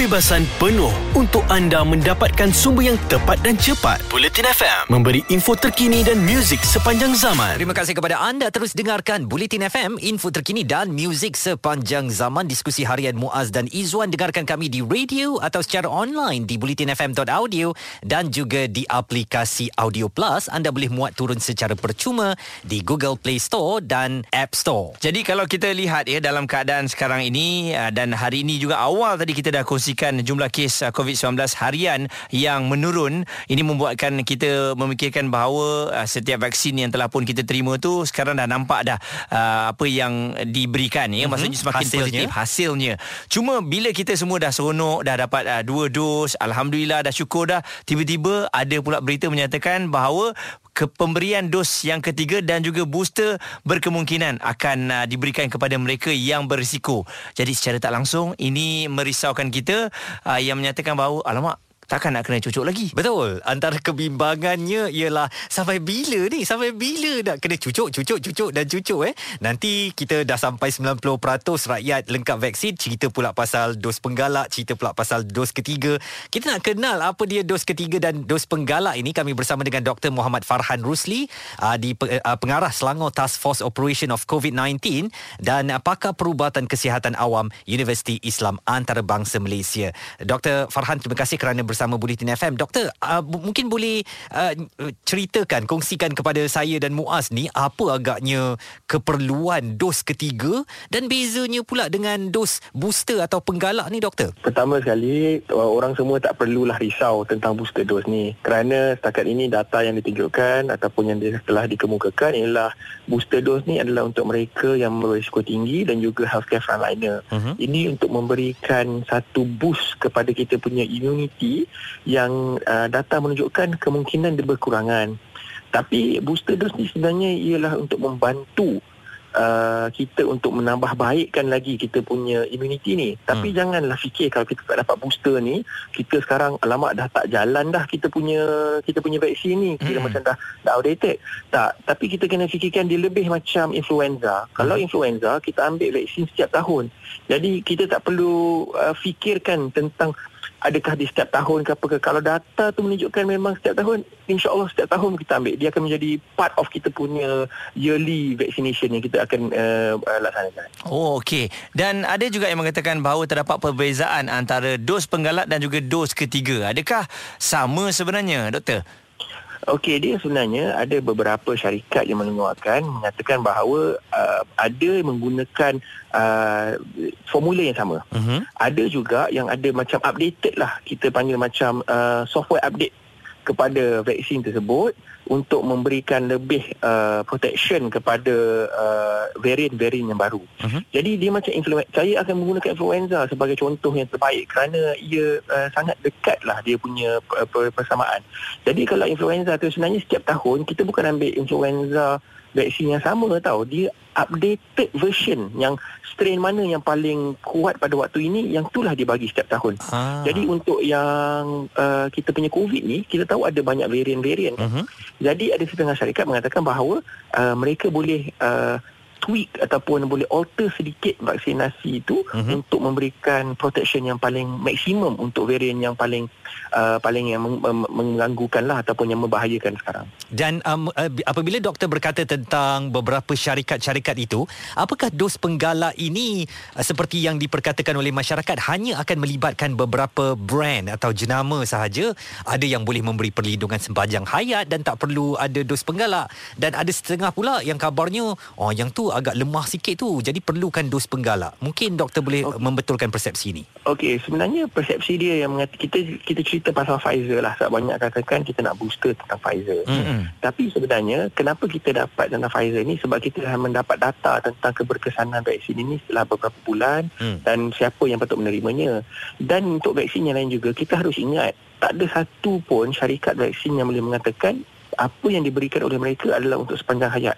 kebebasan penuh untuk anda mendapatkan sumber yang tepat dan cepat. Bulletin FM memberi info terkini dan muzik sepanjang zaman. Terima kasih kepada anda terus dengarkan Bulletin FM, info terkini dan muzik sepanjang zaman. Diskusi harian Muaz dan Izwan dengarkan kami di radio atau secara online di bulletinfm.audio dan juga di aplikasi Audio Plus. Anda boleh muat turun secara percuma di Google Play Store dan App Store. Jadi kalau kita lihat ya dalam keadaan sekarang ini uh, dan hari ini juga awal tadi kita dah kongsikan jumlah kes uh, COVID-19 harian yang menurun. Ini membuatkan kita memikirkan bahawa uh, setiap vaksin yang telah pun kita terima tu sekarang dah nampak dah apa yang diberikan ya. Mm-hmm. Maksudnya semakin hasilnya. positif hasilnya. Cuma bila kita semua dah seronok dah dapat dua dos, alhamdulillah dah syukur dah. Tiba-tiba ada pula berita menyatakan bahawa ke pemberian dos yang ketiga dan juga booster berkemungkinan akan uh, diberikan kepada mereka yang berisiko. Jadi secara tak langsung ini merisaukan kita uh, yang menyatakan bahawa alamak takkan nak kena cucuk lagi. Betul. Antara kebimbangannya ialah sampai bila ni? Sampai bila nak kena cucuk, cucuk, cucuk dan cucuk eh? Nanti kita dah sampai 90% rakyat lengkap vaksin, cerita pula pasal dos penggalak, cerita pula pasal dos ketiga. Kita nak kenal apa dia dos ketiga dan dos penggalak ini. Kami bersama dengan Dr. Muhammad Farhan Rusli uh, di uh, pengarah Selangor Task Force Operation of COVID-19 dan uh, pakar perubatan kesihatan awam Universiti Islam Antarabangsa Malaysia. Dr. Farhan, terima kasih kerana bersama bersama Bulletin FM. Doktor, uh, mungkin boleh uh, ceritakan, kongsikan kepada saya dan Muaz ni apa agaknya keperluan dos ketiga dan bezanya pula dengan dos booster atau penggalak ni doktor? Pertama sekali, orang semua tak perlulah risau tentang booster dos ni kerana setakat ini data yang ditunjukkan ataupun yang telah dikemukakan ialah booster dos ni adalah untuk mereka yang berisiko tinggi dan juga healthcare frontliner. Uh-huh. Ini untuk memberikan satu boost kepada kita punya immunity yang uh, data menunjukkan kemungkinan dia berkurangan. Tapi booster dose ni sebenarnya ialah untuk membantu uh, kita untuk menambah baikkan lagi kita punya immunity ni. Tapi hmm. janganlah fikir kalau kita tak dapat booster ni, kita sekarang alamak dah tak jalan dah kita punya kita punya vaksin ni. Kira hmm. macam dah dah outdated. Tak, tapi kita kena fikirkan dia lebih macam influenza. Hmm. Kalau influenza kita ambil vaksin setiap tahun. Jadi kita tak perlu uh, fikirkan tentang adakah di setiap tahun ke apa ke? Kalau data tu menunjukkan memang setiap tahun insyaallah setiap tahun kita ambil. Dia akan menjadi part of kita punya yearly vaccination yang kita akan uh, laksanakan. Oh okey. Dan ada juga yang mengatakan bahawa terdapat perbezaan antara dos penggalak dan juga dos ketiga. Adakah sama sebenarnya doktor Okey, dia sebenarnya ada beberapa syarikat yang mengeluarkan mengatakan bahawa uh, ada menggunakan uh, formula yang sama. Uh-huh. Ada juga yang ada macam updated lah, kita panggil macam uh, software update kepada vaksin tersebut untuk memberikan lebih uh, protection kepada uh, varian-varian yang baru. Uh-huh. Jadi dia macam influenza. Saya akan menggunakan influenza sebagai contoh yang terbaik kerana ia uh, sangat dekatlah dia punya uh, persamaan. Jadi kalau influenza tu sebenarnya setiap tahun kita bukan ambil influenza vaksin yang sama tau. Dia updated version yang strain mana yang paling kuat pada waktu ini yang itulah dibagi setiap tahun. Ah. Jadi untuk yang uh, kita punya COVID ni kita tahu ada banyak varian-varian. Uh-huh. Jadi ada setengah syarikat mengatakan bahawa uh, mereka boleh uh, tweak ataupun boleh alter sedikit vaksinasi itu uh-huh. untuk memberikan protection yang paling maksimum untuk varian yang paling uh, paling yang meng- mengganggukan lah ataupun yang membahayakan sekarang. Dan um, uh, apabila doktor berkata tentang beberapa syarikat-syarikat itu, apakah dos penggalak ini uh, seperti yang diperkatakan oleh masyarakat hanya akan melibatkan beberapa brand atau jenama sahaja? Ada yang boleh memberi perlindungan sepanjang hayat dan tak perlu ada dos penggalak dan ada setengah pula yang kabarnya oh yang tu agak lemah sikit tu jadi perlukan dos penggalak mungkin doktor boleh okay. membetulkan persepsi ni okey sebenarnya persepsi dia yang mengatakan kita kita cerita pasal Pfizer lah sebab banyak katakan kita nak booster tentang Pfizer mm-hmm. tapi sebenarnya kenapa kita dapat tentang Pfizer ni sebab kita dah mendapat data tentang keberkesanan vaksin ini setelah beberapa bulan mm. dan siapa yang patut menerimanya dan untuk vaksin yang lain juga kita harus ingat tak ada satu pun syarikat vaksin yang boleh mengatakan apa yang diberikan oleh mereka adalah untuk sepanjang hayat.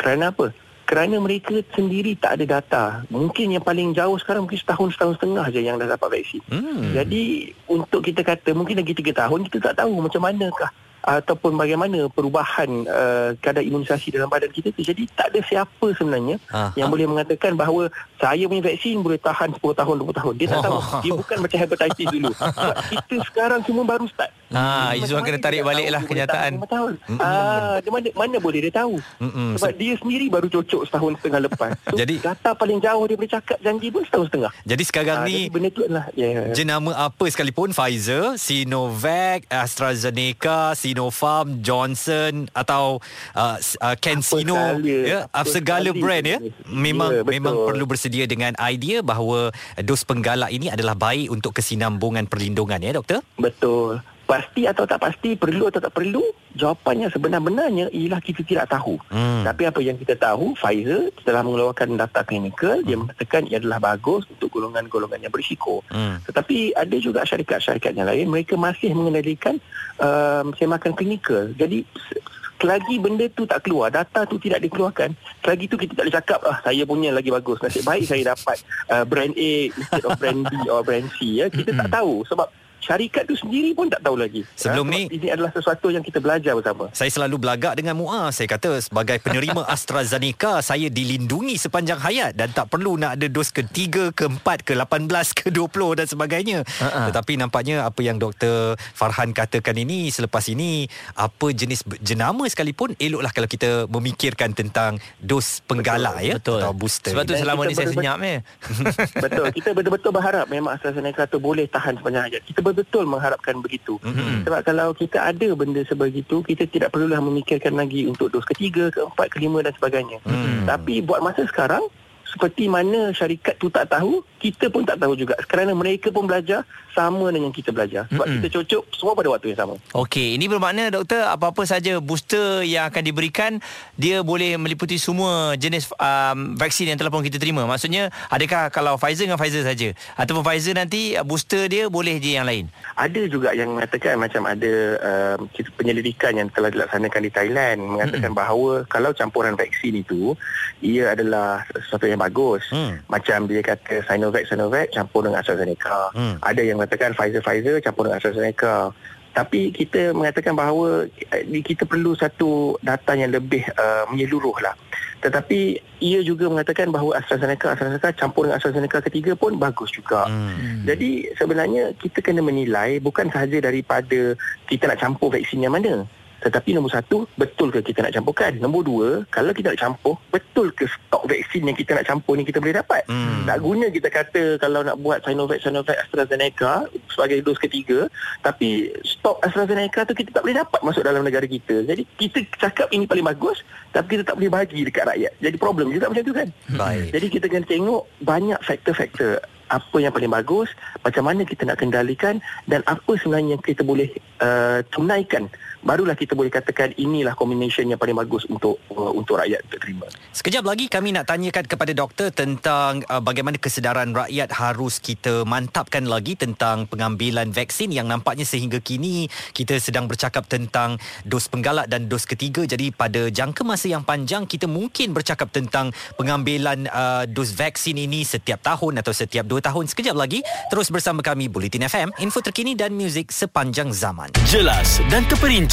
Kerana apa? Kerana mereka sendiri tak ada data. Mungkin yang paling jauh sekarang mungkin setahun setahun setengah je yang dah dapat vaksin. Hmm. Jadi untuk kita kata mungkin lagi tiga tahun kita tak tahu macam manakah ataupun bagaimana perubahan uh, kadar imunisasi dalam badan kita tu. Jadi tak ada siapa sebenarnya Ah, yang ah. boleh mengatakan bahawa saya punya vaksin boleh tahan 10 tahun 20 tahun. Dia tak tahu. Dia bukan macam hepatitis dulu. Sebab kita sekarang semua baru start. Ah, Macam Izzuan mana kena dia tarik tak balik tahu lah dia boleh kenyataan. 5 tahun. Ah, dia mana mana boleh dia tahu. Mm-mm. Sebab dia sendiri baru cocok setahun setengah lepas. So, Jadi- data paling jauh dia boleh cakap janji pun setahun setengah. Jadi sekarang Ah, ni jadi benda tu adalah ya. jenama apa sekalipun Pfizer, Sinovac, AstraZeneca, Sinopharm, Johnson atau uh, s- uh, CanSino segala. ya Apa segala sekali brand ya jenis. memang Ya, betul. memang perlu bersedia dengan idea bahawa dos penggalak ini adalah baik untuk kesinambungan perlindungan ya doktor Betul. Pasti atau tak pasti, perlu atau tak perlu, jawapannya sebenar-benarnya ialah kita tidak tahu. Hmm. Tapi apa yang kita tahu, Pfizer telah mengeluarkan data klinikal, dia mengatakan ia adalah bagus untuk golongan-golongan yang berisiko. Hmm. Tetapi ada juga syarikat-syarikat yang lain, mereka masih mengendalikan um, semakan klinikal. Jadi se- selagi benda tu tak keluar, data tu tidak dikeluarkan, selagi tu kita tak boleh cakap, ah saya punya lagi bagus. Nasib baik saya dapat uh, brand A instead of brand B or brand C. Ya. Kita tak tahu sebab syarikat tu sendiri pun tak tahu lagi. Sebelum Ah, ni- ini adalah sesuatu yang kita belajar bersama. Saya selalu belagak dengan Muaz. Saya kata sebagai penerima AstraZeneca, saya dilindungi sepanjang hayat dan tak perlu nak ada dos ketiga, keempat, ke 18, ke 20 dan sebagainya. Uh-uh. Tetapi nampaknya apa yang Dr. Farhan katakan ini selepas ini, apa jenis jenama sekalipun, eloklah kalau kita memikirkan tentang dos penggalak ya Betul. atau booster. Sebab tu selama ni saya senyap ya. Betul. Kita betul-betul berharap memang AstraZeneca tu boleh tahan sepanjang hayat. Kita betul-betul mengharapkan begitu. Mhm. Sebab kalau kita ada benda sebegitu, kita tidak perlulah memikirkan lagi untuk dos ketiga, keempat, kelima dan sebagainya. Hmm. Tapi buat masa sekarang, seperti mana syarikat tu tak tahu, kita pun tak tahu juga. Kerana mereka pun belajar sama dengan kita belajar. Sebab Mm-mm. kita cocok semua pada waktu yang sama. Okey, ini bermakna doktor apa-apa saja booster yang akan diberikan dia boleh meliputi semua jenis um, vaksin yang telah pun kita terima. Maksudnya adakah kalau Pfizer dengan Pfizer saja ataupun Pfizer nanti booster dia boleh je yang lain? Ada juga yang mengatakan macam ada um, penyelidikan yang telah dilaksanakan di Thailand mengatakan bahawa kalau campuran vaksin itu ia adalah sesuatu yang bagus. Hmm. Macam dia kata Sinovac Sinovac campur dengan AstraZeneca. Hmm. Ada yang mengatakan Pfizer Pfizer campur dengan AstraZeneca. Tapi kita mengatakan bahawa eh, kita perlu satu data yang lebih uh, menyeluruh lah. Tetapi ia juga mengatakan bahawa AstraZeneca AstraZeneca campur dengan AstraZeneca ketiga pun bagus juga. Hmm. Jadi sebenarnya kita kena menilai bukan sahaja daripada kita nak campur vaksin yang mana. Tetapi nombor satu, betul ke kita nak campurkan? Nombor dua, kalau kita nak campur, betul ke stok vaksin yang kita nak campur ni kita boleh dapat? Hmm. Tak guna kita kata kalau nak buat Sinovac, Sinovac, AstraZeneca sebagai dos ketiga, tapi stok AstraZeneca tu kita tak boleh dapat masuk dalam negara kita. Jadi kita cakap ini paling bagus, tapi kita tak boleh bagi dekat rakyat. Jadi problem juga macam tu kan? Baik. Jadi kita kena tengok banyak faktor-faktor apa yang paling bagus, macam mana kita nak kendalikan dan apa sebenarnya yang kita boleh uh, tunaikan. Barulah kita boleh katakan inilah combination yang paling bagus untuk uh, untuk rakyat untuk terima. Sekejap lagi kami nak tanyakan kepada doktor tentang uh, bagaimana kesedaran rakyat harus kita mantapkan lagi tentang pengambilan vaksin yang nampaknya sehingga kini kita sedang bercakap tentang dos penggalak dan dos ketiga. Jadi pada jangka masa yang panjang kita mungkin bercakap tentang pengambilan uh, dos vaksin ini setiap tahun atau setiap dua tahun. Sekejap lagi terus bersama kami Bulletin FM info terkini dan muzik sepanjang zaman. Jelas dan terperinci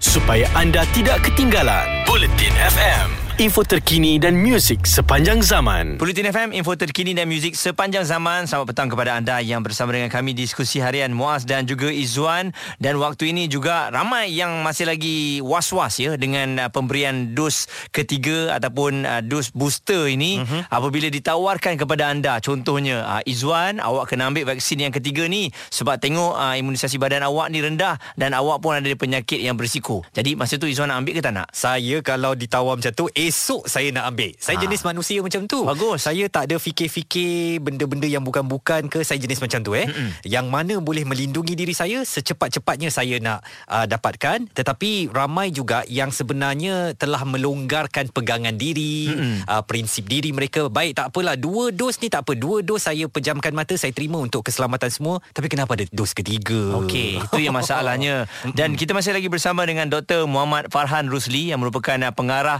supaya anda tidak ketinggalan. Bulletin FM, info terkini dan muzik sepanjang zaman. Bulletin FM, info terkini dan muzik sepanjang zaman. Selamat petang kepada anda yang bersama dengan kami diskusi harian Muaz dan juga Izzuan. Dan waktu ini juga ramai yang masih lagi was-was ya dengan uh, pemberian dos ketiga ataupun uh, dos booster ini uh-huh. apabila ditawarkan kepada anda. Contohnya uh, Izzuan, awak kena ambil vaksin yang ketiga ni sebab tengok uh, imunisasi badan awak ni rendah dan awak pun ada penyakit yang berisiko. Jadi masa tu Izzuan nak ambil ke tak nak? Saya kalau ditawar macam tu Esok saya nak ambil Saya Ah. jenis manusia macam tu Bagus. Saya tak ada fikir-fikir Benda-benda yang bukan-bukan ke Saya jenis macam tu eh Mm-mm. Yang mana boleh melindungi diri saya Secepat-cepatnya saya nak uh, dapatkan Tetapi ramai juga Yang sebenarnya Telah melonggarkan pegangan diri uh, Prinsip diri mereka Baik tak apalah Dua dos ni tak apa Dua dos saya pejamkan mata Saya terima untuk keselamatan semua Tapi kenapa ada dos ketiga Okey, itu yang masalahnya. Dan kita masih lagi bersama dengan Dr. Muhammad Farhan Rusli yang merupakan uh, pengarah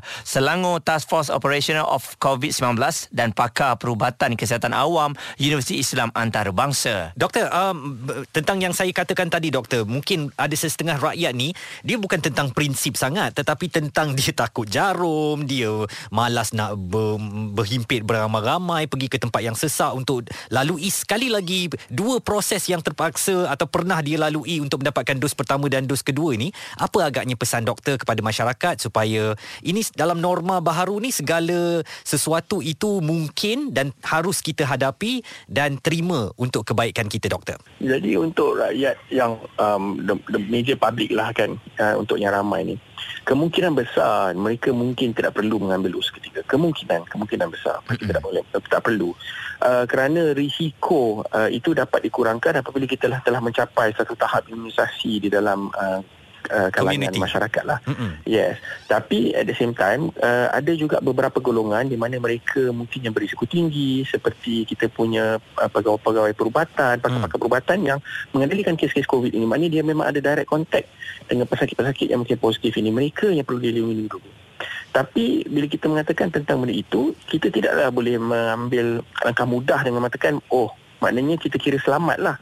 Selangor Task Force Operational of COVID-19 dan pakar perubatan kesihatan awam Universiti Islam Antarabangsa. Doktor, um, tentang yang saya katakan tadi doktor, mungkin ada setengah rakyat ni dia bukan tentang prinsip sangat tetapi tentang dia takut jarum, dia malas nak ber, berhimpit beramai-ramai pergi ke tempat yang sesak untuk lalui sekali lagi dua proses yang terpaksa atau pernah dia lalui untuk mendapatkan dos pertama dan dos kedua ni. Apa agaknya pesan doktor kepada masyarakat supaya ini dalam norma baharu ni segala sesuatu itu mungkin dan harus kita hadapi dan terima untuk kebaikan kita doktor. Jadi untuk rakyat yang um, the, the major public lah kan uh, untuk yang ramai ni kemungkinan besar mereka mungkin tidak perlu mengambil dos ketiga. Kemungkinan kemungkinan besar mereka tidak boleh tak perlu. Uh, kerana risiko uh, itu dapat dikurangkan apabila kita telah, telah mencapai satu tahap imunisasi di dalam uh, uh, kalangan Community. masyarakat lah. Mm-mm. Yes. Tapi at the same time uh, ada juga beberapa golongan di mana mereka mungkin yang berisiko tinggi seperti kita punya uh, pegawai-pegawai perubatan, pakar-pakar perubatan yang mengendalikan kes-kes COVID ini. Maknanya dia memang ada direct contact dengan pesakit-pesakit yang mungkin positif ini. Mereka yang perlu dilindungi dulu. Tapi bila kita mengatakan tentang benda itu, kita tidaklah boleh mengambil langkah mudah dengan mengatakan, oh maknanya kita kira selamat lah.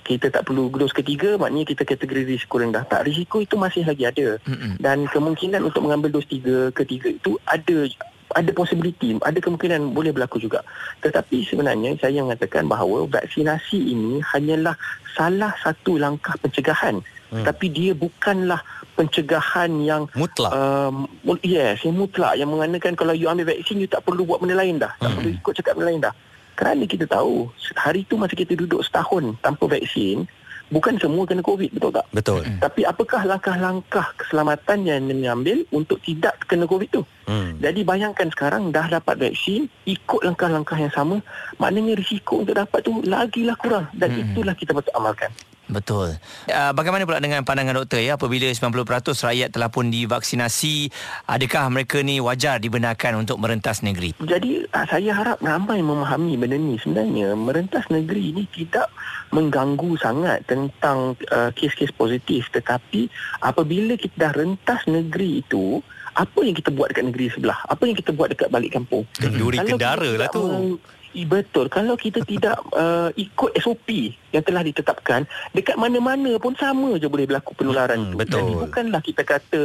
Kita tak perlu dos ketiga, maknanya kita kategori risiko rendah. Tak, risiko itu masih lagi ada. Mm-mm. Dan kemungkinan untuk mengambil dos tiga, ketiga itu ada ada possibility, ada kemungkinan boleh berlaku juga. Tetapi sebenarnya saya mengatakan bahawa vaksinasi ini hanyalah salah satu langkah pencegahan. Hmm. Tapi dia bukanlah pencegahan yang Mutlak. um, yes, yang mutlak yang mengatakan kalau you ambil vaksin you tak perlu buat benda lain dah. Tak Hmm. perlu ikut cakap benda lain dah. Kerana kita tahu hari tu masa kita duduk setahun tanpa vaksin, bukan semua kena COVID, betul tak? Betul. Tapi apakah langkah-langkah keselamatan yang diambil untuk tidak kena COVID tu? Hmm. Jadi bayangkan sekarang dah dapat vaksin, ikut langkah-langkah yang sama, maknanya risiko untuk dapat tu lagilah kurang dan Hmm. itulah kita patut amalkan. Betul. Uh, bagaimana pula dengan pandangan doktor ya apabila 90% rakyat telah pun divaksinasi, adakah mereka ni wajar dibenarkan untuk merentas negeri? Jadi ah, saya harap ramai memahami benda ni. Sebenarnya merentas negeri ini tidak mengganggu sangat tentang uh, kes-kes positif tetapi apabila kita dah rentas negeri itu apa yang kita buat dekat negeri sebelah? Apa yang kita buat dekat balik kampung? Kenduri kendara lah tu. Betul. Kalau kita tidak uh, ikut SOP yang telah ditetapkan, dekat mana-mana pun sama je boleh berlaku penularan Hmm, tu. betul. Jadi bukanlah kita kata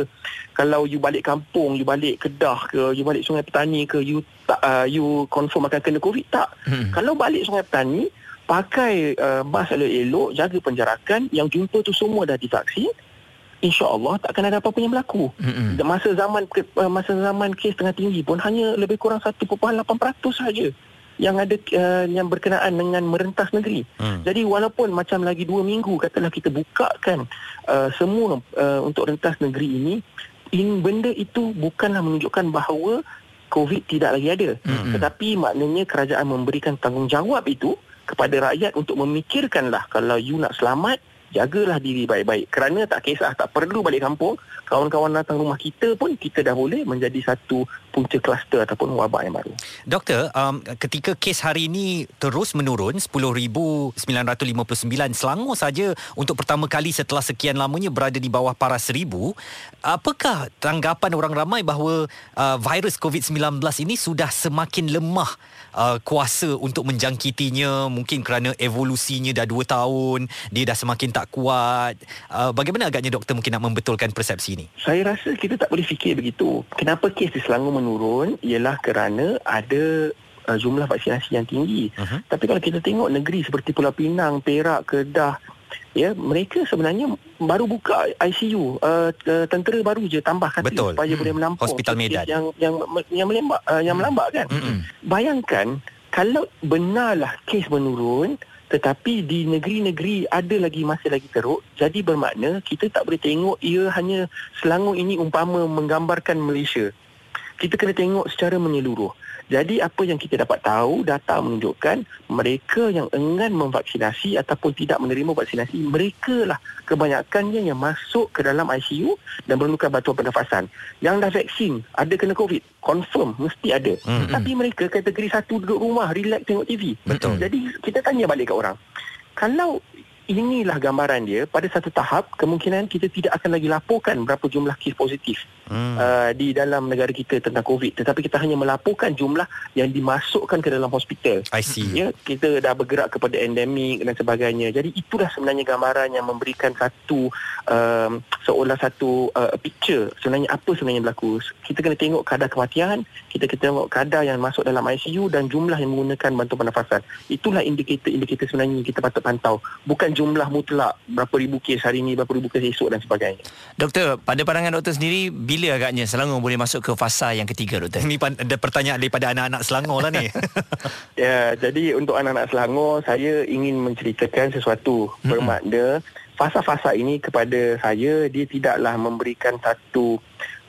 kalau you balik kampung, you balik Kedah ke, you balik Sungai Petani ke, you tak uh, you confirm akan kena COVID tak. Hmm. Kalau balik Sungai Petani, pakai uh, mask elok-elok, jaga penjarakan, yang jumpa tu semua dah divaksin, insya-Allah tak akan ada apa-apa yang berlaku. Dan masa zaman uh, masa zaman kes tengah tinggi pun hanya lebih kurang 1.8% saja yang ada uh, yang berkenaan dengan merentas negeri. Hmm. Jadi walaupun macam lagi dua minggu katalah kita bukakan uh, semua uh, untuk rentas negeri ini, in benda itu bukanlah menunjukkan bahawa COVID tidak lagi ada. Mm-mm. Tetapi maknanya kerajaan memberikan tanggungjawab itu kepada rakyat untuk memikirkanlah kalau you nak selamat, jagalah diri baik-baik. Kerana tak kisah, tak perlu balik kampung. Kawan-kawan datang rumah kita pun kita dah boleh menjadi satu punca kluster ataupun wabak yang baru. Doktor, um, ketika kes hari ini terus menurun 10,959 Selangor saja untuk pertama kali setelah sekian lamanya berada di bawah paras seribu, apakah tanggapan orang ramai bahawa uh, virus COVID-19 ini sudah semakin lemah uh, kuasa untuk menjangkitinya mungkin kerana evolusinya dah 2 tahun, dia dah semakin tak kuat. Uh, bagaimana agaknya doktor mungkin nak membetulkan persepsi ini? Saya rasa kita tak boleh fikir begitu. Kenapa kes di Selangor menurun ialah kerana ada uh, jumlah vaksinasi yang tinggi. Uh-huh. Tapi kalau kita tengok negeri seperti Pulau Pinang, Perak, Kedah, ya mereka sebenarnya baru buka ICU uh, uh, tentera baru je tambah kata Betul. supaya Hmm. boleh menampung Hospital Medan. yang yang yang melembak uh, yang melambat kan Mm-mm. bayangkan kalau benarlah kes menurun tetapi di negeri-negeri ada lagi masih lagi teruk jadi bermakna kita tak boleh tengok ia hanya Selangor ini umpama menggambarkan Malaysia kita kena tengok secara menyeluruh. Jadi apa yang kita dapat tahu data menunjukkan mereka yang enggan memvaksinasi ataupun tidak menerima vaksinasi mereka lah kebanyakannya yang masuk ke dalam ICU dan memerlukan bantuan pernafasan. Yang dah vaksin ada kena COVID. Confirm mesti ada. Mm-mm. tapi mereka kategori satu duduk rumah relax tengok TV Betul. jadi kita tanya balik kat orang. Kalau inilah gambaran dia pada satu tahap kemungkinan kita tidak akan lagi laporkan berapa jumlah kes positif hmm. uh, di dalam negara kita tentang COVID tetapi kita hanya melaporkan jumlah yang dimasukkan ke dalam hospital. I see. Ya, kita dah bergerak kepada endemik dan sebagainya. Jadi itulah sebenarnya gambaran yang memberikan satu um, seolah satu uh, picture sebenarnya apa sebenarnya berlaku. Kita kena tengok kadar kematian, kita kena tengok kadar yang masuk dalam ICU dan jumlah yang menggunakan bantuan pernafasan. Itulah indikator-indikator sebenarnya yang kita patut pantau. Bukan jumlah mutlak berapa ribu kes hari ini, berapa ribu kes esok dan sebagainya. Doktor, pada pandangan doktor sendiri, bila agaknya Selangor boleh masuk ke fasa yang ketiga, doktor? Ini ada pertanyaan daripada anak-anak Selangor lah ni. ya, jadi untuk anak-anak Selangor, saya ingin menceritakan sesuatu bermakna fasa-fasa ini kepada saya dia tidaklah memberikan satu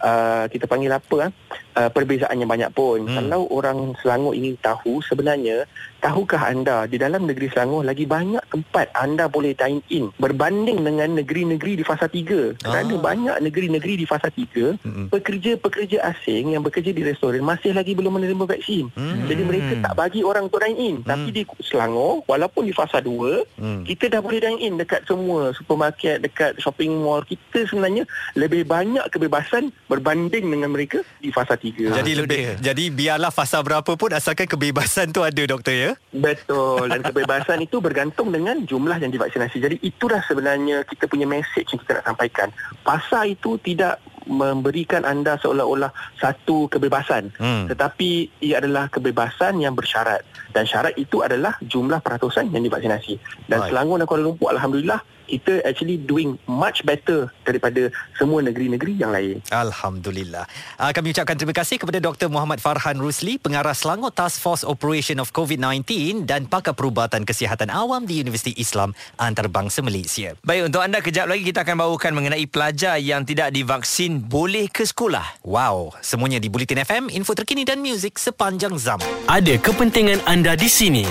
uh, kita panggil apa uh, perbezaan yang banyak pun. Hmm. Kalau orang Selangor ingin tahu sebenarnya tahukah anda di dalam negeri Selangor lagi banyak tempat anda boleh dine in berbanding dengan negeri-negeri di fasa 3. Kerana ah. banyak negeri-negeri di fasa 3 hmm. pekerja-pekerja asing yang bekerja di restoran masih lagi belum menerima vaksin. Hmm. Jadi mereka tak bagi orang untuk dine in. Hmm. Tapi di Selangor walaupun di fasa 2 hmm. kita dah boleh dine in dekat semua supermarket, dekat shopping mall. Kita sebenarnya lebih banyak kebebasan berbanding dengan mereka di fasa 3 tiga. Jadi ha, lebih dia. jadi biarlah fasa berapa pun asalkan kebebasan tu ada doktor ya. Betul dan kebebasan itu bergantung dengan jumlah yang divaksinasi. Jadi itulah sebenarnya kita punya message yang kita nak sampaikan. Fasa itu tidak memberikan anda seolah-olah satu kebebasan hmm. tetapi ia adalah kebebasan yang bersyarat dan syarat itu adalah jumlah peratusan yang divaksinasi dan right. Selangor dan Kuala Lumpur alhamdulillah kita actually doing much better daripada semua negeri-negeri yang lain. Alhamdulillah. Uh, kami ucapkan terima kasih kepada Dr. Muhammad Farhan Rusli, pengarah Selangor Task Force Operation of COVID-19 dan pakar perubatan kesihatan awam di Universiti Islam Antarabangsa Malaysia. Baik, untuk anda kejap lagi kita akan bawakan mengenai pelajar yang tidak divaksin boleh ke sekolah. Wow, semuanya di Bulletin FM, info terkini dan muzik sepanjang zaman. Ada kepentingan anda di sini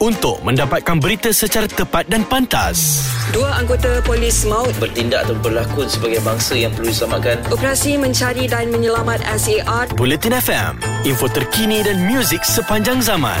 untuk mendapatkan berita secara tepat dan pantas. Dua anggota polis maut bertindak atau berlakon sebagai bangsa yang perlu diselamatkan. Operasi mencari dan menyelamat SAR. Bulletin FM, info terkini dan muzik sepanjang zaman.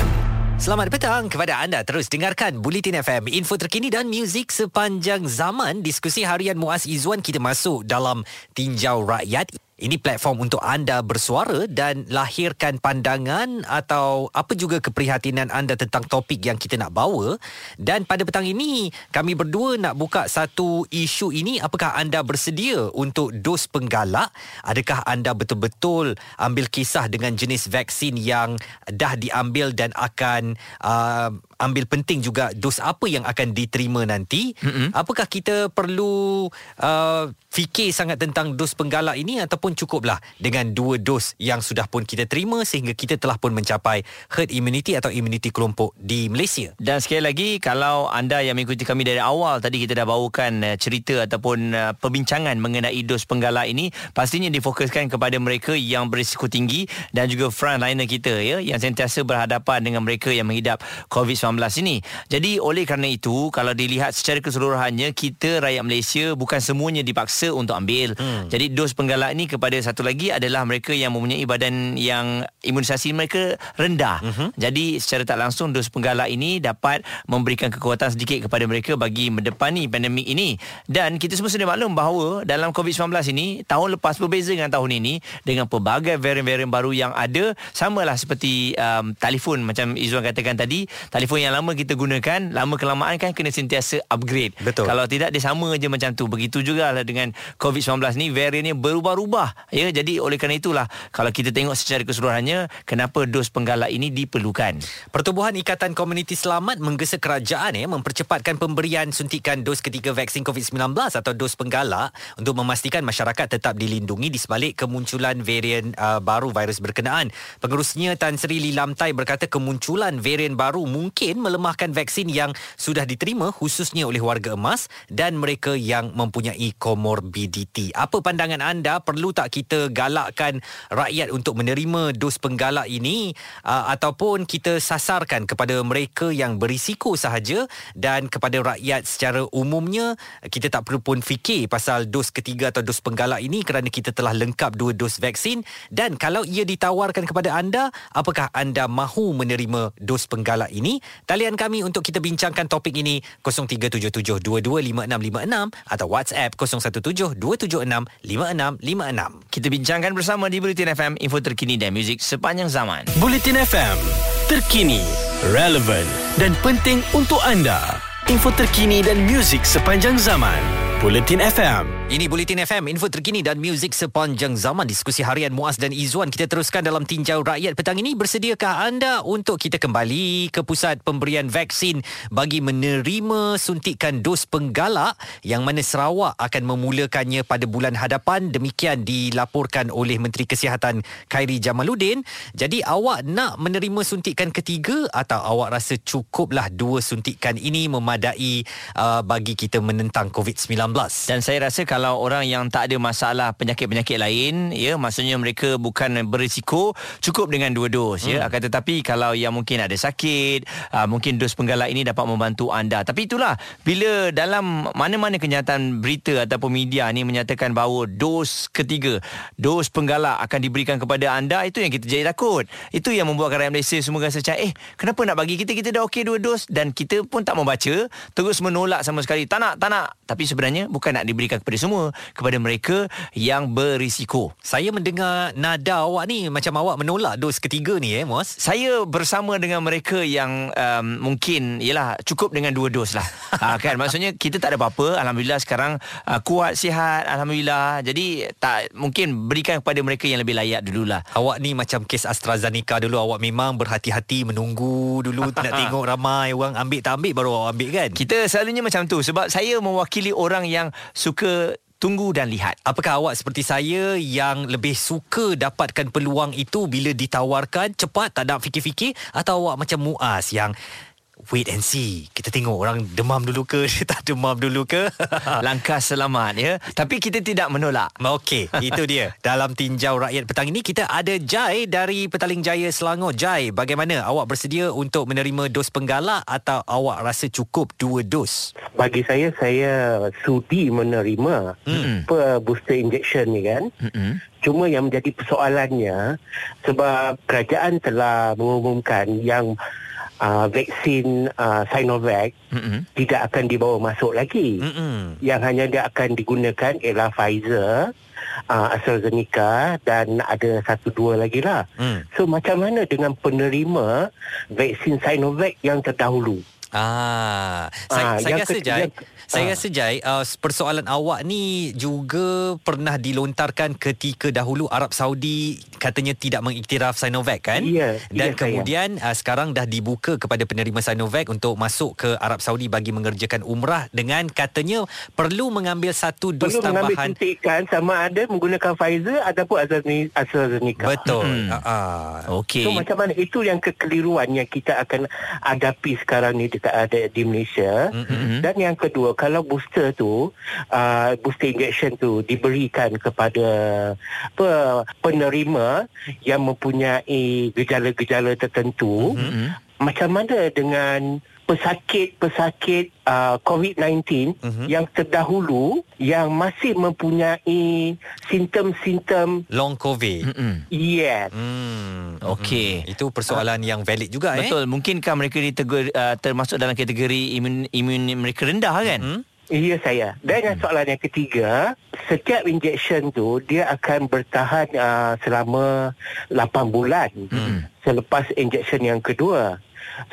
Selamat petang kepada anda terus dengarkan Bulletin FM info terkini dan muzik sepanjang zaman diskusi harian Muaz Izwan kita masuk dalam tinjau rakyat ini platform untuk anda bersuara dan lahirkan pandangan atau apa juga keprihatinan anda tentang topik yang kita nak bawa. Dan pada petang ini, kami berdua nak buka satu isu ini. Apakah anda bersedia untuk dos penggalak? Adakah anda betul-betul ambil kisah dengan jenis vaksin yang dah diambil dan akan uh, ambil penting juga dos apa yang akan diterima nanti? Mm-hmm. Apakah kita perlu uh, fikir sangat tentang dos penggalak ini ataupun pun cukuplah dengan dua dos yang sudah pun kita terima sehingga kita telah pun mencapai herd immunity atau immunity kelompok di Malaysia. Dan sekali lagi kalau anda yang mengikuti kami dari awal tadi kita dah bawakan uh, cerita ataupun uh, perbincangan mengenai dos penggalak ini pastinya difokuskan kepada mereka yang berisiko tinggi dan juga frontliner kita ya yang sentiasa berhadapan dengan mereka yang menghidap COVID-19 ini. Jadi oleh kerana itu kalau dilihat secara keseluruhannya kita rakyat Malaysia bukan semuanya dipaksa untuk ambil. Hmm. Jadi dos penggalak ini kepada satu lagi adalah mereka yang mempunyai badan yang imunisasi mereka rendah. Uh-huh. Jadi secara tak langsung dos penggalak ini dapat memberikan kekuatan sedikit kepada mereka bagi mendepani pandemik ini. Dan kita semua sudah maklum bahawa dalam COVID-19 ini tahun lepas berbeza dengan tahun ini dengan pelbagai varian-varian baru yang ada samalah seperti um, telefon macam Izzuan katakan tadi telefon yang lama kita gunakan lama kelamaan kan kena sentiasa upgrade. Betul. Kalau tidak dia sama je macam tu. Begitu juga lah dengan COVID-19 ni variannya berubah-ubah berubah ya jadi oleh kerana itulah kalau kita tengok secara keseluruhannya kenapa dos penggalak ini diperlukan Pertubuhan Ikatan Komuniti Selamat menggesa kerajaan ya mempercepatkan pemberian suntikan dos ketiga vaksin COVID-19 atau dos penggalak untuk memastikan masyarakat tetap dilindungi di sebalik kemunculan varian uh, baru virus berkenaan pengerusnya Tan Sri Lilamtai berkata kemunculan varian baru mungkin melemahkan vaksin yang sudah diterima khususnya oleh warga emas dan mereka yang mempunyai komorbiditi. Apa pandangan anda? Perlu tak kita galakkan rakyat untuk menerima dos penggalak ini uh, ataupun kita sasarkan kepada mereka yang berisiko sahaja dan kepada rakyat secara umumnya? Kita tak perlu pun fikir pasal dos ketiga atau dos penggalak ini kerana kita telah lengkap dua dos vaksin. Dan kalau ia ditawarkan kepada anda apakah anda mahu menerima dos penggalak ini Talian kami untuk kita bincangkan topik ini 0377225656 atau WhatsApp 0172765656. Kita bincangkan bersama di Bulletin FM info terkini dan muzik sepanjang zaman. Bulletin FM, terkini, relevan dan penting untuk anda. Info terkini dan muzik sepanjang zaman. Bulletin FM. Ini Bulletin FM, info terkini dan muzik sepanjang zaman. Diskusi harian Muaz dan Izzuan. Kita teruskan dalam tinjau rakyat petang ini. Bersediakah anda untuk kita kembali ke pusat pemberian vaksin bagi menerima suntikan dos penggalak yang mana Sarawak akan memulakannya pada bulan hadapan. Demikian dilaporkan oleh Menteri Kesihatan Khairi Jamaluddin. Jadi awak nak menerima suntikan ketiga atau awak rasa cukuplah dua suntikan ini memadai uh, bagi kita menentang COVID-19? Dan saya rasa kalau orang yang tak ada masalah penyakit-penyakit lain, ya, maksudnya mereka bukan berisiko, cukup dengan dua dos, ya. Hmm. Akan tetapi kalau yang mungkin ada sakit, uh, mungkin dos penggalak ini dapat membantu anda. Tapi itulah, bila dalam mana-mana kenyataan berita ataupun media ni menyatakan bahawa dos ketiga, dos penggalak akan diberikan kepada anda, itu yang kita jadi takut. Itu yang membuatkan rakyat Malaysia semua rasa macam, eh, kenapa nak bagi kita? Kita dah okey dua dos dan kita pun tak membaca, terus menolak sama sekali. Tak nak, tak nak. Tapi sebenarnya bukan nak diberikan kepada semua, kepada mereka yang berisiko. Saya mendengar nada awak ni macam awak menolak dos ketiga ni eh, Muaz. Saya bersama dengan mereka yang um, mungkin ialah cukup dengan dua dos lah. ha, kan maksudnya kita tak ada apa-apa alhamdulillah sekarang uh, kuat sihat alhamdulillah. Jadi tak mungkin berikan kepada mereka yang lebih layak dululah. Awak ni macam kes AstraZeneca dulu awak memang berhati-hati menunggu dulu nak tengok ramai orang ambil tak ambil baru awak ambil kan. Kita selalunya macam tu sebab saya mewakili orang yang suka tunggu dan lihat. Apakah awak seperti saya yang lebih suka dapatkan peluang itu bila ditawarkan cepat tak nak fikir-fikir atau awak macam Muaz yang wait and see. Kita tengok orang demam dulu ke dia tak demam dulu ke. Langkah selamat ya. Tapi kita tidak menolak. Okey, itu dia. Dalam tinjau rakyat petang ini kita ada Jai dari Petaling Jaya Selangor. Jai, bagaimana awak bersedia untuk menerima dos penggalak atau awak rasa cukup dua dos? Bagi saya, saya sudi menerima Mm-mm. apa booster injection ni kan. Mm-mm. Cuma yang menjadi persoalannya sebab kerajaan telah mengumumkan yang uh, vaksin uh, Sinovac Mm-mm. tidak akan dibawa masuk lagi. Mm-mm. Yang hanya dia akan digunakan ialah Pfizer, uh, AstraZeneca dan ada satu dua lagi lah. Hmm. So macam mana dengan penerima vaksin Sinovac yang terdahulu? Ah, saya, Ah, saya yang rasa ke- Jai, yang- saya ah. rasa Jai, uh, persoalan awak ni juga pernah dilontarkan ketika dahulu Arab Saudi katanya tidak mengiktiraf Sinovac kan? Ya, Dan ya, kemudian uh, sekarang dah dibuka kepada penerima Sinovac untuk masuk ke Arab Saudi bagi mengerjakan umrah dengan katanya perlu mengambil satu dos Perlu mengambil tambahan. suntikan sama ada menggunakan Pfizer ataupun AstraZene- AstraZeneca. Betul. Hmm. Uh, uh. Okey. So macam mana itu yang kekeliruan yang kita akan hadapi sekarang ni dekat ada di Malaysia. Mm-mm. Dan yang kedua kalau booster tu uh, booster injection tu diberikan kepada apa penerima yang mempunyai gejala-gejala tertentu Mm-mm. macam mana dengan pesakit-pesakit uh, COVID-19 Mhm. yang terdahulu yang masih mempunyai simptom-simptom Long COVID. Mm-mm. yes Hmm. Okey. Hmm. Itu persoalan yang valid juga eh. Betul, mungkinkah mereka ditegur, uh, termasuk dalam kategori imun imun mereka rendah kan? Hmm? Ya saya. Dan yang soalan yang ketiga, setiap injection tu dia akan bertahan uh, selama 8 bulan Hmm. selepas injection yang kedua.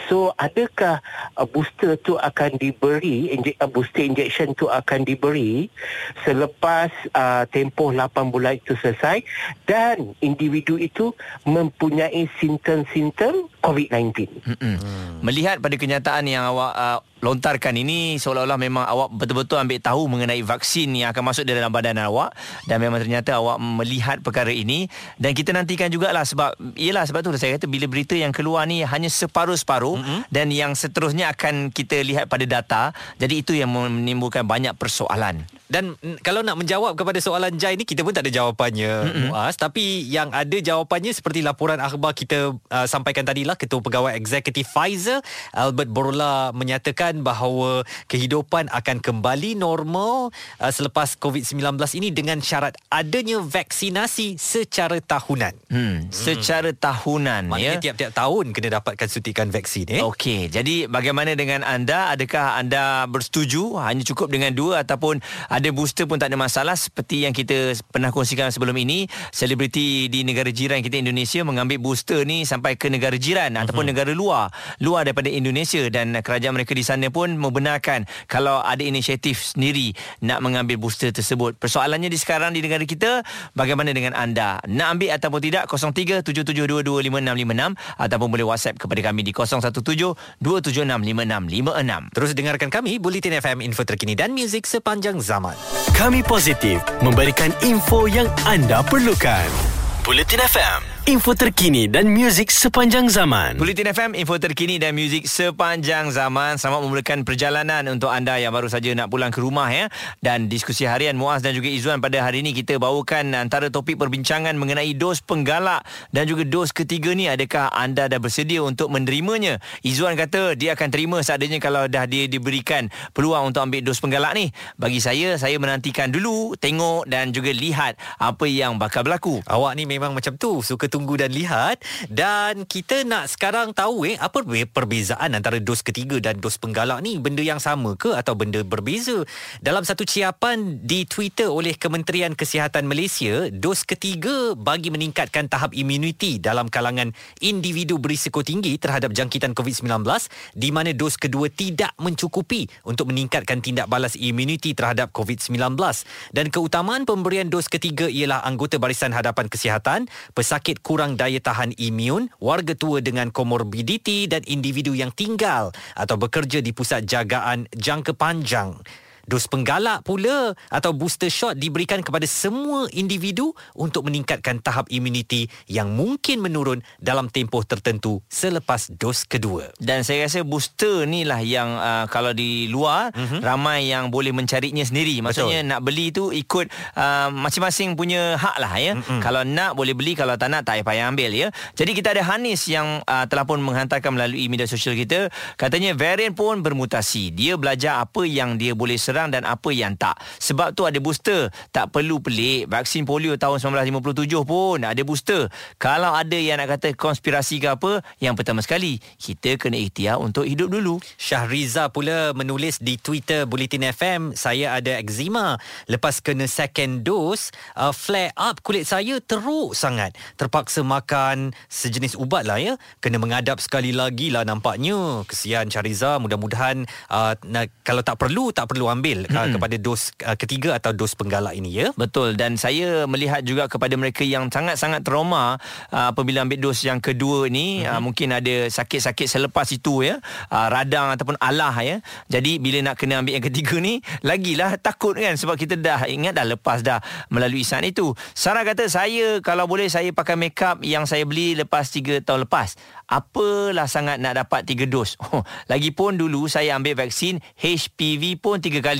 So adakah uh, booster tu akan diberi inje- uh, booster injection tu akan diberi selepas uh, tempoh 8 bulan itu selesai dan individu itu mempunyai simptom-simptom COVID-19. Mm-mm. Melihat pada kenyataan yang awak uh, lontarkan ini seolah-olah memang awak betul-betul ambil tahu mengenai vaksin yang akan masuk dalam badan awak dan memang ternyata awak melihat perkara ini dan kita nantikan jugalah sebab ialah sebab tu saya kata bila berita yang keluar ni hanya separuh-separuh mm-hmm. dan yang seterusnya akan kita lihat pada data jadi itu yang menimbulkan banyak persoalan. Dan kalau nak menjawab kepada soalan Jai ni kita pun tak ada jawapannya Mm-mm. Muaz tapi yang ada jawapannya seperti laporan akhbar kita uh, sampaikan tadi lah inilah Ketua Pegawai Eksekutif Pfizer Albert Borla menyatakan bahawa kehidupan akan kembali normal uh, selepas COVID-19 ini dengan syarat adanya vaksinasi secara tahunan. Hmm, secara tahunan Maknanya ya. tiap-tiap tahun kena dapatkan suntikan vaksin eh. Okey, jadi bagaimana dengan anda? Adakah anda bersetuju hanya cukup dengan dua ataupun ada booster pun tak ada masalah seperti yang kita pernah kongsikan sebelum ini, selebriti di negara jiran kita Indonesia mengambil booster ni sampai ke negara jiran uh-huh. ataupun negara luar, luar daripada Indonesia dan kerajaan mereka di sana pun membenarkan kalau ada inisiatif sendiri nak mengambil booster tersebut. Persoalannya di sekarang di negara kita, bagaimana dengan anda? Nak ambil ataupun tidak? 0377225656 ataupun boleh WhatsApp kepada kami di 0172765656. Terus dengarkan kami Bulletin FM info terkini dan muzik sepanjang zaman. Kami positif memberikan info yang anda perlukan. Bulletin FM, info terkini dan muzik sepanjang zaman. Bulletin FM, info terkini dan muzik sepanjang zaman. Selamat memulakan perjalanan untuk anda yang baru saja nak pulang ke rumah ya. Dan diskusi harian Muaz dan juga Izzuan pada hari ini kita bawakan antara topik perbincangan mengenai dos penggalak dan juga dos ketiga ni. Adakah anda dah bersedia untuk menerimanya? Izzuan kata dia akan terima seadanya kalau dah dia diberikan peluang untuk ambil dos penggalak ni. Bagi saya, saya menantikan dulu, tengok dan juga lihat apa yang bakal berlaku. Awak ni memang macam tu Suka tunggu dan lihat. Dan kita nak sekarang tahu eh Apa be- perbezaan antara dos ketiga dan dos penggalak ni? Benda yang sama ke atau benda berbeza? Dalam satu ciapan di Twitter oleh Kementerian Kesihatan Malaysia Dos ketiga bagi meningkatkan tahap imuniti Dalam kalangan individu berisiko tinggi terhadap jangkitan COVID-19 Di mana dos kedua tidak mencukupi Untuk meningkatkan tindak balas imuniti terhadap COVID-19 Dan keutamaan pemberian dos ketiga ialah anggota Barisan Hadapan kesihatan, pesakit kurang daya tahan imun, warga tua dengan komorbiditi dan individu yang tinggal atau bekerja di pusat jagaan jangka panjang. Dos penggalak pula atau booster shot diberikan kepada semua individu untuk meningkatkan tahap imuniti yang mungkin menurun dalam tempoh tertentu selepas dos kedua. Dan saya rasa booster ni lah yang uh, kalau di luar mm-hmm. ramai yang boleh mencarinya sendiri. Maksudnya Betul. nak beli tu ikut uh, masing-masing punya hak lah ya. Mm-hmm. Kalau nak boleh beli, kalau tak nak tak payah ambil ya. Jadi kita ada Hanis yang uh, telah pun menghantarkan melalui media sosial kita. Katanya varian pun bermutasi. Dia belajar apa yang dia boleh serang dan apa yang tak. Sebab tu ada booster. Tak perlu pelik. Vaksin polio tahun 1957 pun ada booster. Kalau ada yang nak kata konspirasi ke apa, yang pertama sekali, kita kena ikhtiar untuk hidup dulu. Syahriza pula menulis di Twitter Bulletin FM, saya ada eczema. Lepas kena second dose, uh, flare up kulit saya teruk sangat. Terpaksa makan sejenis ubat lah ya. Kena mengadap sekali lagi lah nampaknya. Kesian Syahriza, mudah-mudahan uh, kalau tak perlu, tak perlu ambil uh, kepada dos uh, ketiga atau dos penggalak ini ya. Betul dan saya melihat juga kepada mereka yang sangat-sangat trauma uh, apabila ambil dos yang kedua ni mm-hmm. uh, mungkin ada sakit-sakit selepas itu ya uh, radang ataupun alah ya. Jadi bila nak kena ambil yang ketiga ni lagilah takut kan sebab kita dah ingat dah lepas dah melalui saat itu. Sarah kata saya kalau boleh saya pakai makeup yang saya beli lepas 3 tahun lepas. Apalah sangat nak dapat 3 dos. Oh, lagipun dulu saya ambil vaksin HPV pun 3 kali.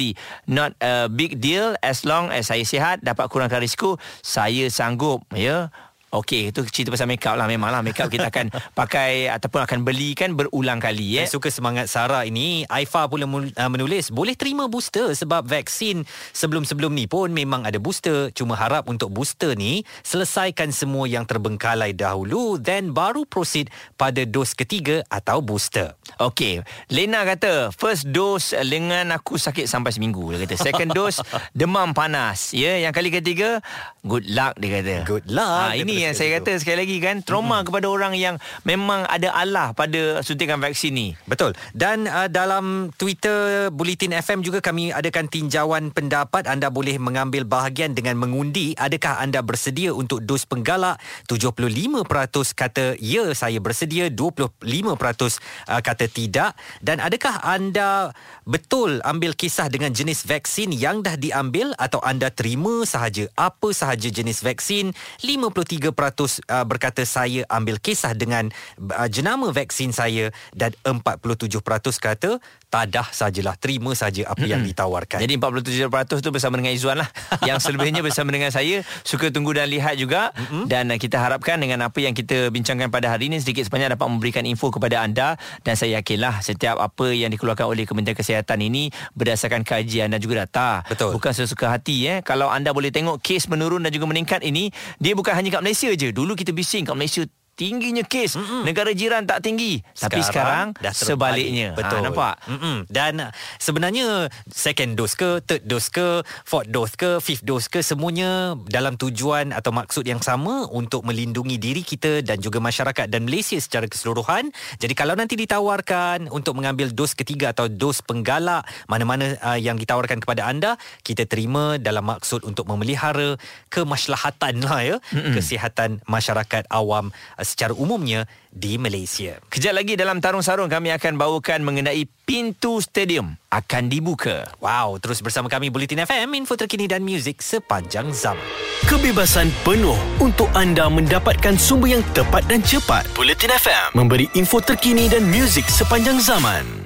Not a big deal as long as saya sihat dapat kurangkan risiko saya sanggup ya. Okey, itu cerita pasal makeup lah Memanglah makeup kita akan pakai Ataupun akan beli kan Berulang kali eh. Saya suka semangat Sarah ini. Aifa pula uh, menulis, boleh terima booster sebab vaksin sebelum-sebelum ni pun memang ada booster. Cuma harap untuk booster ni selesaikan semua yang terbengkalai dahulu then baru proceed pada dos ketiga atau booster. Okey, Lena kata first dose lengan aku sakit sampai seminggu dia kata. Second dose demam panas. Ya, yang kali ketiga good luck dia kata. Good luck, Ha, dia ini yang terus saya kata sekali lagi kan trauma mm-hmm. kepada orang yang memang ada alah pada suntikan vaksin ni. Betul. Dan uh, dalam Twitter Bulletin FM juga kami adakan tinjauan pendapat. Anda boleh mengambil bahagian dengan mengundi adakah anda bersedia untuk dos penggalak. 75% kata ya saya bersedia, 25% uh, kata tidak. Dan adakah anda betul ambil kisah dengan jenis vaksin yang dah diambil atau anda terima sahaja apa sahaja jenis vaksin? 53% uh, berkata saya ambil kisah dengan uh, jenama vaksin saya dan 47% kata tadah sajalah terima saja apa yang ditawarkan. Jadi 47% tu bersama dengan Izzuan lah. Yang selebihnya bersama dengan saya. Suka tunggu dan lihat juga. Mm-hmm. Dan uh, kita harapkan dengan apa yang kita bincangkan pada hari ini sedikit sebanyak dapat memberikan info kepada anda. Dan saya yakinlah setiap apa yang dikeluarkan oleh Kementerian Kesihatan ini berdasarkan kajian dan juga data. Betul. Bukan sesuka hati. Eh. Kalau anda boleh tengok kes menurun dan juga meningkat ini, dia bukan hanya kat Malaysia je. Dulu kita bising kat Malaysia tingginya kes Mm-mm. negara jiran tak tinggi. Tapi sekarang dah sebaliknya. Betul. ha, nampak? Mm-mm. dan uh, sebenarnya second dose ke third dose ke fourth dose ke fifth dose ke semuanya dalam tujuan atau maksud yang sama untuk melindungi diri kita dan juga masyarakat dan Malaysia secara keseluruhan. Jadi kalau nanti ditawarkan untuk mengambil dos ketiga atau dos penggalak mana-mana uh, yang ditawarkan kepada anda kita terima dalam maksud untuk memelihara kemaslahatan lah ya. Mm-mm. kesihatan masyarakat awam uh, secara umumnya di Malaysia. Kejap lagi dalam Tarung Sarung kami akan bawakan mengenai pintu stadium akan dibuka. Wow, terus bersama kami Bulletin FM, info terkini dan muzik sepanjang zaman. Kebebasan penuh untuk anda mendapatkan sumber yang tepat dan cepat. Bulletin FM memberi info terkini dan muzik sepanjang zaman.